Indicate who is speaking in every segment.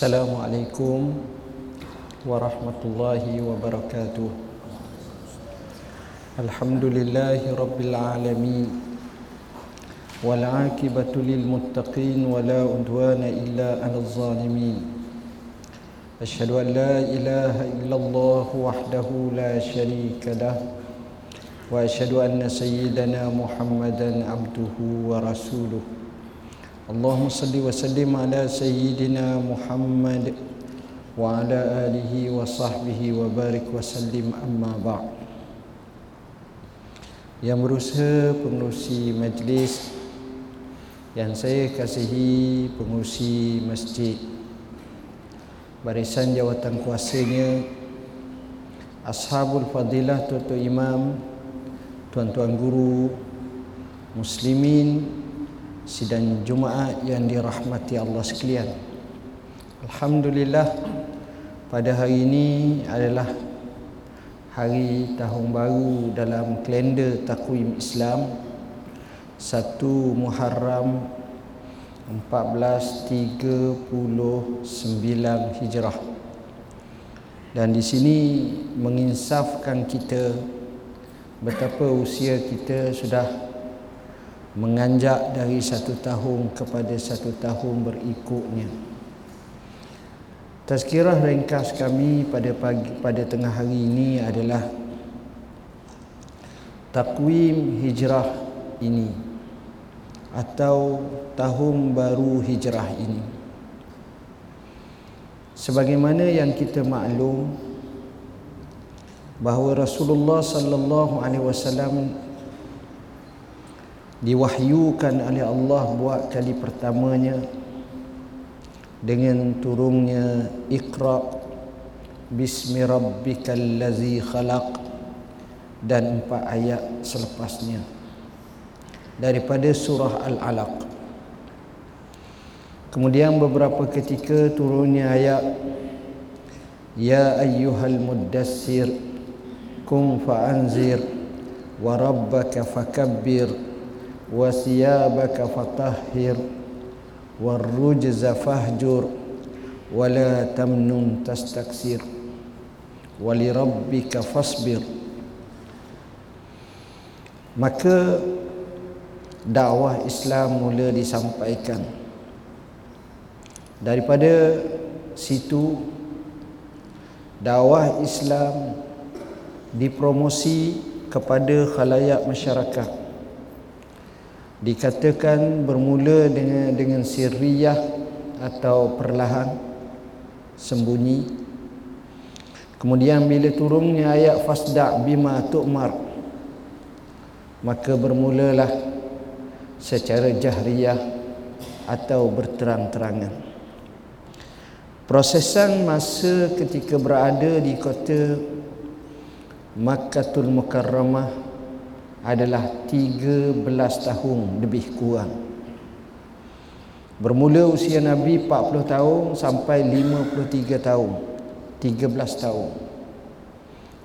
Speaker 1: Assalamualaikum warahmatullahi wabarakatuh. Alhamdulillahi rabbil alamin. Wal akibatu lil muttaqin wa la udwana illa 'alal zalimin. Ashhadu an la ilaha illallah wahdahu la sharika lah. Wa ashhadu anna sayyidana Muhammadan abduhu wa rasuluhu. اللهم صل وسلم على سيدنا محمد وعلى آله وصحبه وبارك وسلم أما بعد yang berusaha pengurusi majlis yang saya kasihi pengurusi masjid barisan jawatan kuasanya ashabul fadilah tuan imam tuan-tuan guru muslimin sidang Jumaat yang dirahmati Allah sekalian. Alhamdulillah pada hari ini adalah hari tahun baru dalam kalender takwim Islam 1 Muharram 1439 Hijrah. Dan di sini menginsafkan kita betapa usia kita sudah menganjak dari satu tahun kepada satu tahun berikutnya. Tazkirah ringkas kami pada pagi pada tengah hari ini adalah takwim hijrah ini atau tahun baru hijrah ini. Sebagaimana yang kita maklum bahawa Rasulullah sallallahu alaihi wasallam diwahyukan oleh Allah buat kali pertamanya dengan turunnya Iqra Bismi Rabbikal Ladzi Khalaq dan empat ayat selepasnya daripada surah Al-Alaq. Kemudian beberapa ketika turunnya ayat Ya ayyuhal muddassir kum fa'anzir wa rabbaka fakabbir wa siyabaka fatahhir والرجز فاهجر ولا تمنن تستكثر ولربك فاصبر maka dakwah Islam mula disampaikan daripada situ dakwah Islam dipromosi kepada khalayak masyarakat dikatakan bermula dengan dengan sirriyah atau perlahan sembunyi. Kemudian bila turunnya ayat fasda bima tu'mar maka bermulalah secara jahriyah atau berterang-terangan. Prosesan masa ketika berada di kota Makkatul Mukarramah adalah 13 tahun lebih kurang. Bermula usia Nabi 40 tahun sampai 53 tahun. 13 tahun.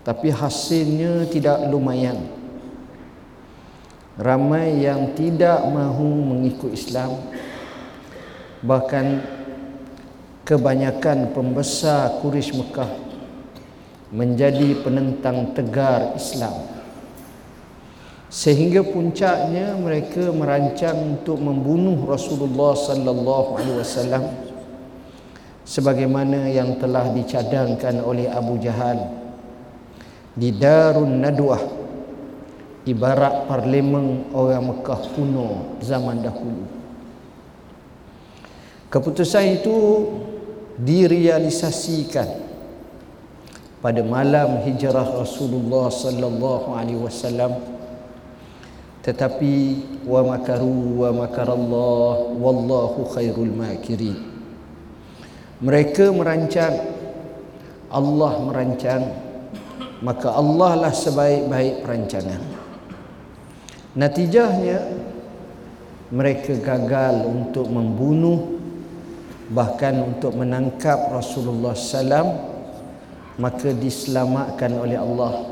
Speaker 1: Tapi hasilnya tidak lumayan. Ramai yang tidak mahu mengikut Islam. Bahkan kebanyakan pembesar Quraisy Mekah menjadi penentang tegar Islam sehingga puncaknya mereka merancang untuk membunuh Rasulullah sallallahu alaihi wasallam sebagaimana yang telah dicadangkan oleh Abu Jahal di Darun Nadwah ibarat parlimen orang Mekah kuno zaman dahulu. Keputusan itu direalisasikan pada malam hijrah Rasulullah sallallahu alaihi wasallam tetapi wa makaru wa makarallah wallahu khairul makirin. Mereka merancang Allah merancang. Maka Allah lah sebaik-baik perancangan. Natijahnya mereka gagal untuk membunuh bahkan untuk menangkap Rasulullah SAW maka diselamatkan oleh Allah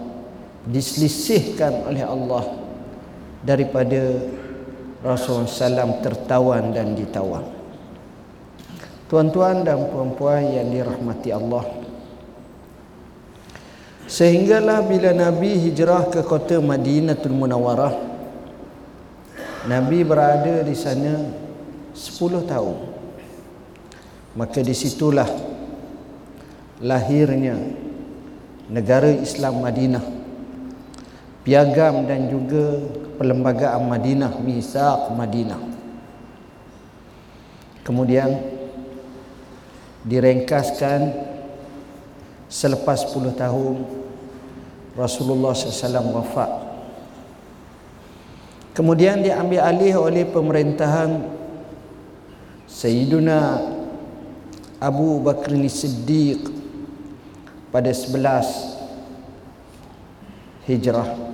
Speaker 1: diselisihkan oleh Allah daripada Rasulullah SAW tertawan dan ditawan. Tuan-tuan dan puan-puan yang dirahmati Allah. Sehinggalah bila Nabi hijrah ke kota Madinatul Munawwarah Nabi berada di sana 10 tahun. Maka disitulah lahirnya negara Islam Madinah Piagam dan juga perlembagaan Madinah Misaq Madinah. Kemudian direngkaskan selepas 10 tahun Rasulullah SAW wafat. Kemudian diambil alih oleh pemerintahan Sayyiduna Abu Bakr Siddiq pada 11 Hijrah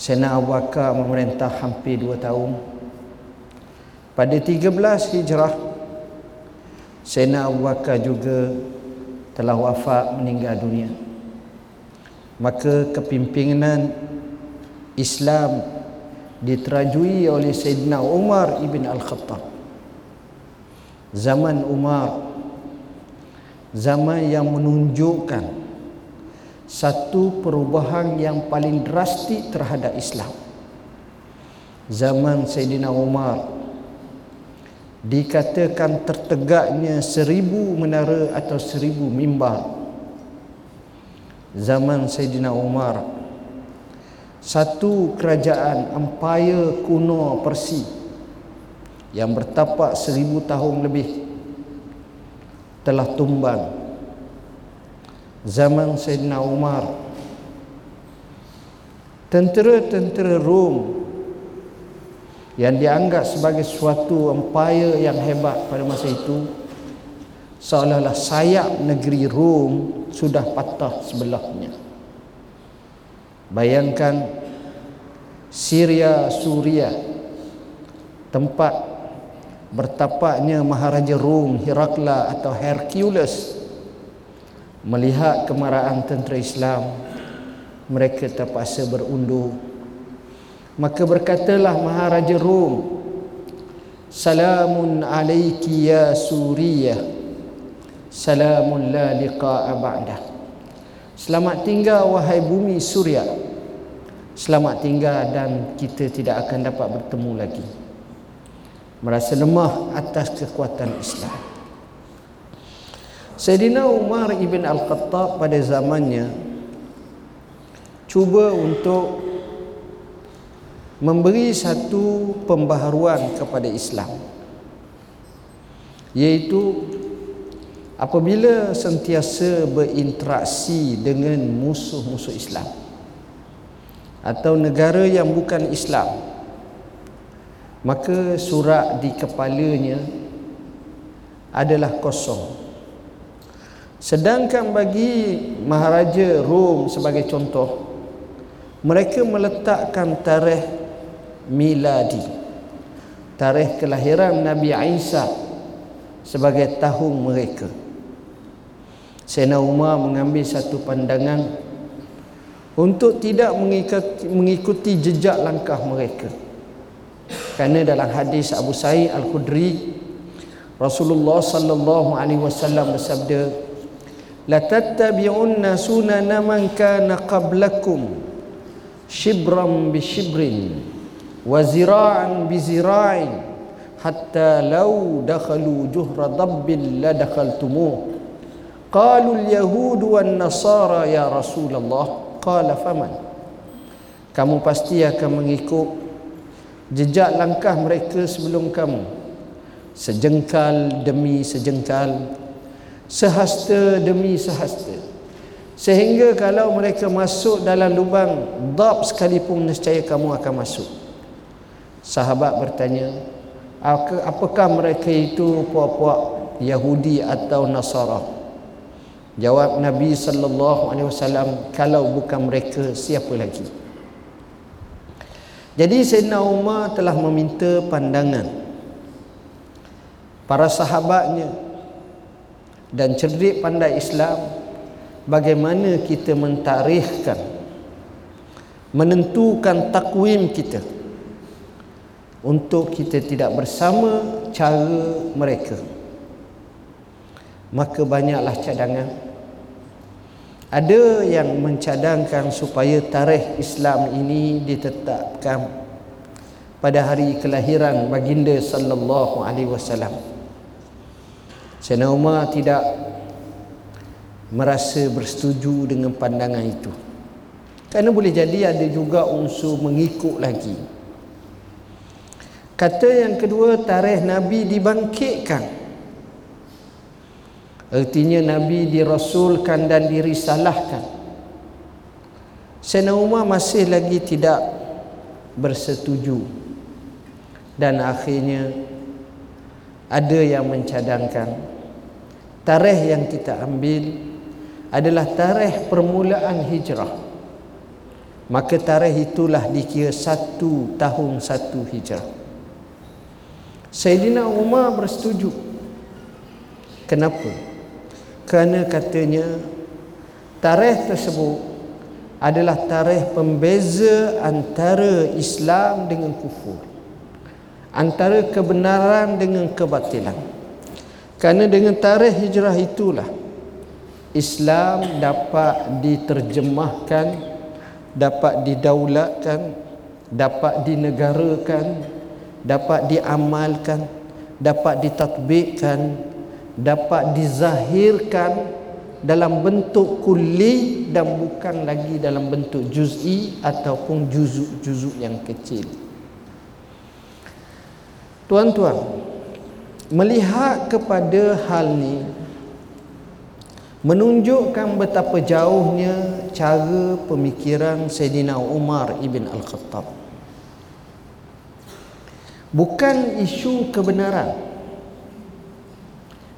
Speaker 1: Sayyidina Abu Bakar memerintah hampir 2 tahun. Pada 13 Hijrah Sayyidina Abu Bakar juga telah wafat meninggal dunia. Maka kepimpinan Islam diterajui oleh Sayyidina Umar ibn Al-Khattab. Zaman Umar zaman yang menunjukkan satu perubahan yang paling drastik terhadap Islam. Zaman Sayyidina Umar dikatakan tertegaknya seribu menara atau seribu mimbar. Zaman Sayyidina Umar satu kerajaan empire kuno Persi yang bertapak seribu tahun lebih telah tumbang zaman Sayyidina Umar. Tentera-tentera Rom yang dianggap sebagai suatu empire yang hebat pada masa itu seolah-olah sayap negeri Rom sudah patah sebelahnya. Bayangkan Syria Suria tempat bertapaknya Maharaja Rom Herakla atau Hercules melihat kemarahan tentera Islam mereka terpaksa berundur maka berkatalah Maharaja Rom Salamun alaiki ya Suriah Salamun la liqa'a ba'dah. Selamat tinggal wahai bumi Suria Selamat tinggal dan kita tidak akan dapat bertemu lagi. Merasa lemah atas kekuatan Islam Sayyidina Umar ibn Al-Khattab pada zamannya Cuba untuk Memberi satu pembaharuan kepada Islam. Iaitu apabila sentiasa berinteraksi dengan musuh-musuh Islam atau negara yang bukan Islam maka surat di kepalanya adalah kosong sedangkan bagi maharaja Rom sebagai contoh mereka meletakkan tarikh miladi tarikh kelahiran Nabi Isa sebagai tahun mereka Sayyidina Umar mengambil satu pandangan untuk tidak mengikuti, mengikuti jejak langkah mereka. Kerana dalam hadis Abu Sa'id Al-Khudri Rasulullah sallallahu alaihi wasallam bersabda la tattabi'unna sunana man kana qablakum shibran bi shibrin wa zira'an bi zira'in hatta law dakhalu juhra dabbin la dakhaltumuh Qalu al-yahud wan nasara ya Rasulullah. Qala faman? Kamu pasti akan mengikut jejak langkah mereka sebelum kamu. Sejengkal demi sejengkal, sehasta demi sehasta. Sehingga kalau mereka masuk dalam lubang dab sekalipun nescaya kamu akan masuk. Sahabat bertanya, apakah mereka itu puak-puak Yahudi atau Nasara? Jawab Nabi sallallahu alaihi wasallam kalau bukan mereka siapa lagi? Jadi Sayyidina Umar telah meminta pandangan para sahabatnya dan cerdik pandai Islam bagaimana kita mentarikhkan menentukan takwim kita untuk kita tidak bersama cara mereka maka banyaklah cadangan ada yang mencadangkan supaya tarikh Islam ini ditetapkan pada hari kelahiran baginda sallallahu alaihi wasallam. Sayyidina Umar tidak merasa bersetuju dengan pandangan itu. Kerana boleh jadi ada juga unsur mengikut lagi. Kata yang kedua tarikh Nabi dibangkitkan Artinya Nabi dirasulkan dan dirisalahkan. Sayyidina Umar masih lagi tidak bersetuju. Dan akhirnya ada yang mencadangkan tarikh yang kita ambil adalah tarikh permulaan hijrah. Maka tarikh itulah dikira satu tahun satu hijrah. Sayyidina Umar bersetuju. Kenapa? kerana katanya tarikh tersebut adalah tarikh pembeza antara Islam dengan kufur antara kebenaran dengan kebatilan kerana dengan tarikh hijrah itulah Islam dapat diterjemahkan dapat didaulatkan dapat dinegarakan dapat diamalkan dapat ditatbikkan dapat dizahirkan dalam bentuk kuli dan bukan lagi dalam bentuk juz'i ataupun juzuk-juzuk yang kecil. Tuan-tuan, melihat kepada hal ni menunjukkan betapa jauhnya cara pemikiran Sayyidina Umar ibn Al-Khattab. Bukan isu kebenaran,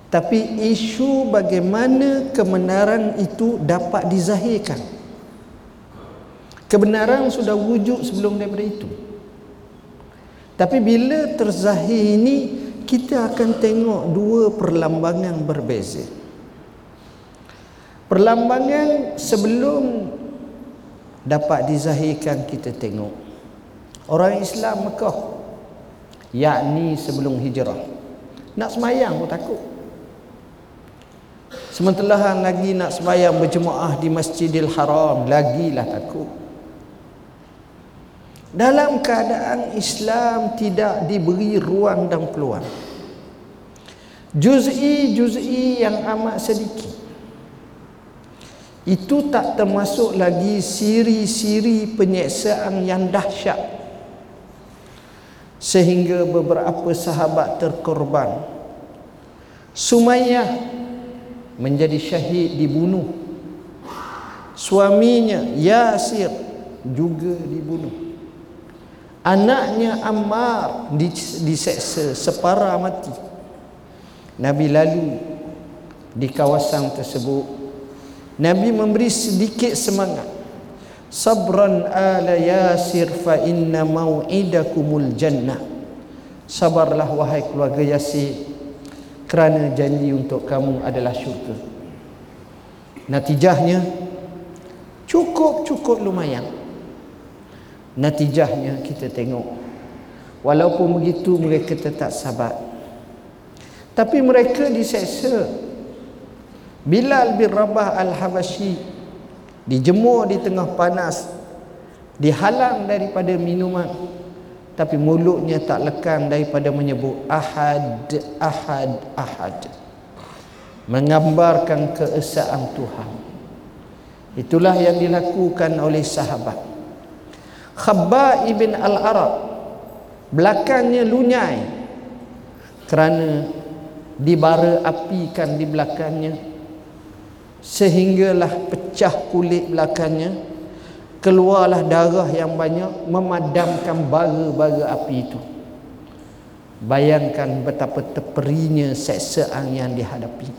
Speaker 1: tapi isu bagaimana kebenaran itu dapat dizahirkan kebenaran sudah wujud sebelum daripada itu tapi bila terzahir ini kita akan tengok dua perlambangan berbeza. Perlambangan sebelum dapat dizahirkan kita tengok. Orang Islam Mekah yakni sebelum hijrah. Nak semayang pun takut. Sementara lagi nak sembahyang berjemaah di Masjidil Haram Lagilah takut Dalam keadaan Islam tidak diberi ruang dan peluang. Juz'i-juz'i yang amat sedikit. Itu tak termasuk lagi siri-siri penyeksaan yang dahsyat. Sehingga beberapa sahabat terkorban. Sumayyah menjadi syahid dibunuh. Suaminya Yasir juga dibunuh anaknya Ammar diseksa separa mati. Nabi lalu di kawasan tersebut. Nabi memberi sedikit semangat. Sabran ala yasir fa inna mau'idakumul jannah. Sabarlah wahai keluarga Yasir kerana janji untuk kamu adalah syurga. Natijahnya cukup-cukup lumayan natijahnya kita tengok. Walaupun begitu mereka tetap sabar tapi mereka diseksa. Bilal bin Rabah al-Habashi dijemur di tengah panas. Dihalang daripada minuman. Tapi mulutnya tak lekang daripada menyebut ahad ahad ahad. Menggambarkan keesaan Tuhan. Itulah yang dilakukan oleh sahabat Khabba ibn al-Arab. Belakangnya lunyai. Kerana dibara apikan di belakangnya. Sehinggalah pecah kulit belakangnya. Keluarlah darah yang banyak memadamkan bara-bara api itu. Bayangkan betapa teperinya seksaan yang dihadapi.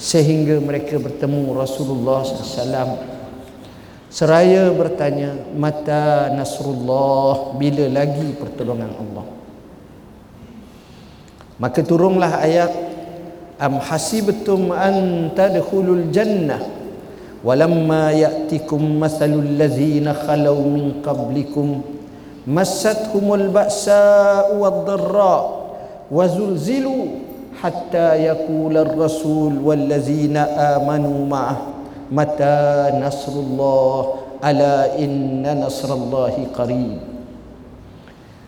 Speaker 1: Sehingga mereka bertemu Rasulullah SAW seraya bertanya mata nasrullah bila lagi pertolongan Allah? Maka turunlah ayat am hasibtum an tadkhulul jannah? Walamma ya'tikum mathalul ladzina khalu min qablikum massathumul ba'sa wad-dharra wazulzilu hatta yaqula ar-rasul wal ladzina amanu ma'ah mata nasrullah ala inna ان qarib.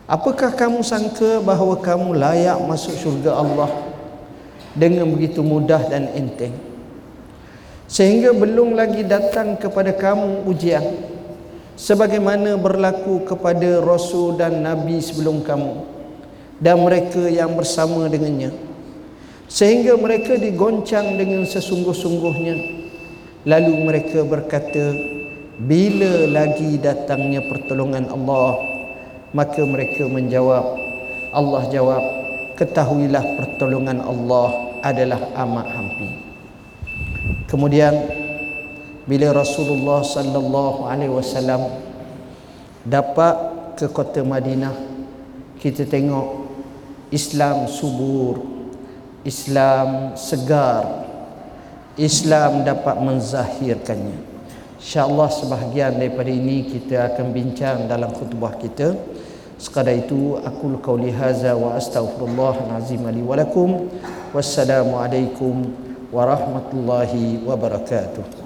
Speaker 1: Apakah kamu sangka bahawa kamu layak masuk syurga Allah dengan begitu mudah dan enteng? Sehingga belum lagi datang kepada kamu ujian sebagaimana berlaku kepada rasul dan nabi sebelum kamu dan mereka yang bersama dengannya. Sehingga mereka digoncang dengan sesungguh-sungguhnya lalu mereka berkata bila lagi datangnya pertolongan Allah? Maka mereka menjawab Allah jawab ketahuilah pertolongan Allah adalah amat hampir. Kemudian bila Rasulullah sallallahu alaihi wasallam dapat ke kota Madinah kita tengok Islam subur Islam segar Islam dapat menzahirkannya. InsyaAllah sebahagian daripada ini kita akan bincang dalam khutbah kita. Sekadar itu aku qauli haza wa astaghfirullah azim li wa lakum. Wassalamu alaikum warahmatullahi wabarakatuh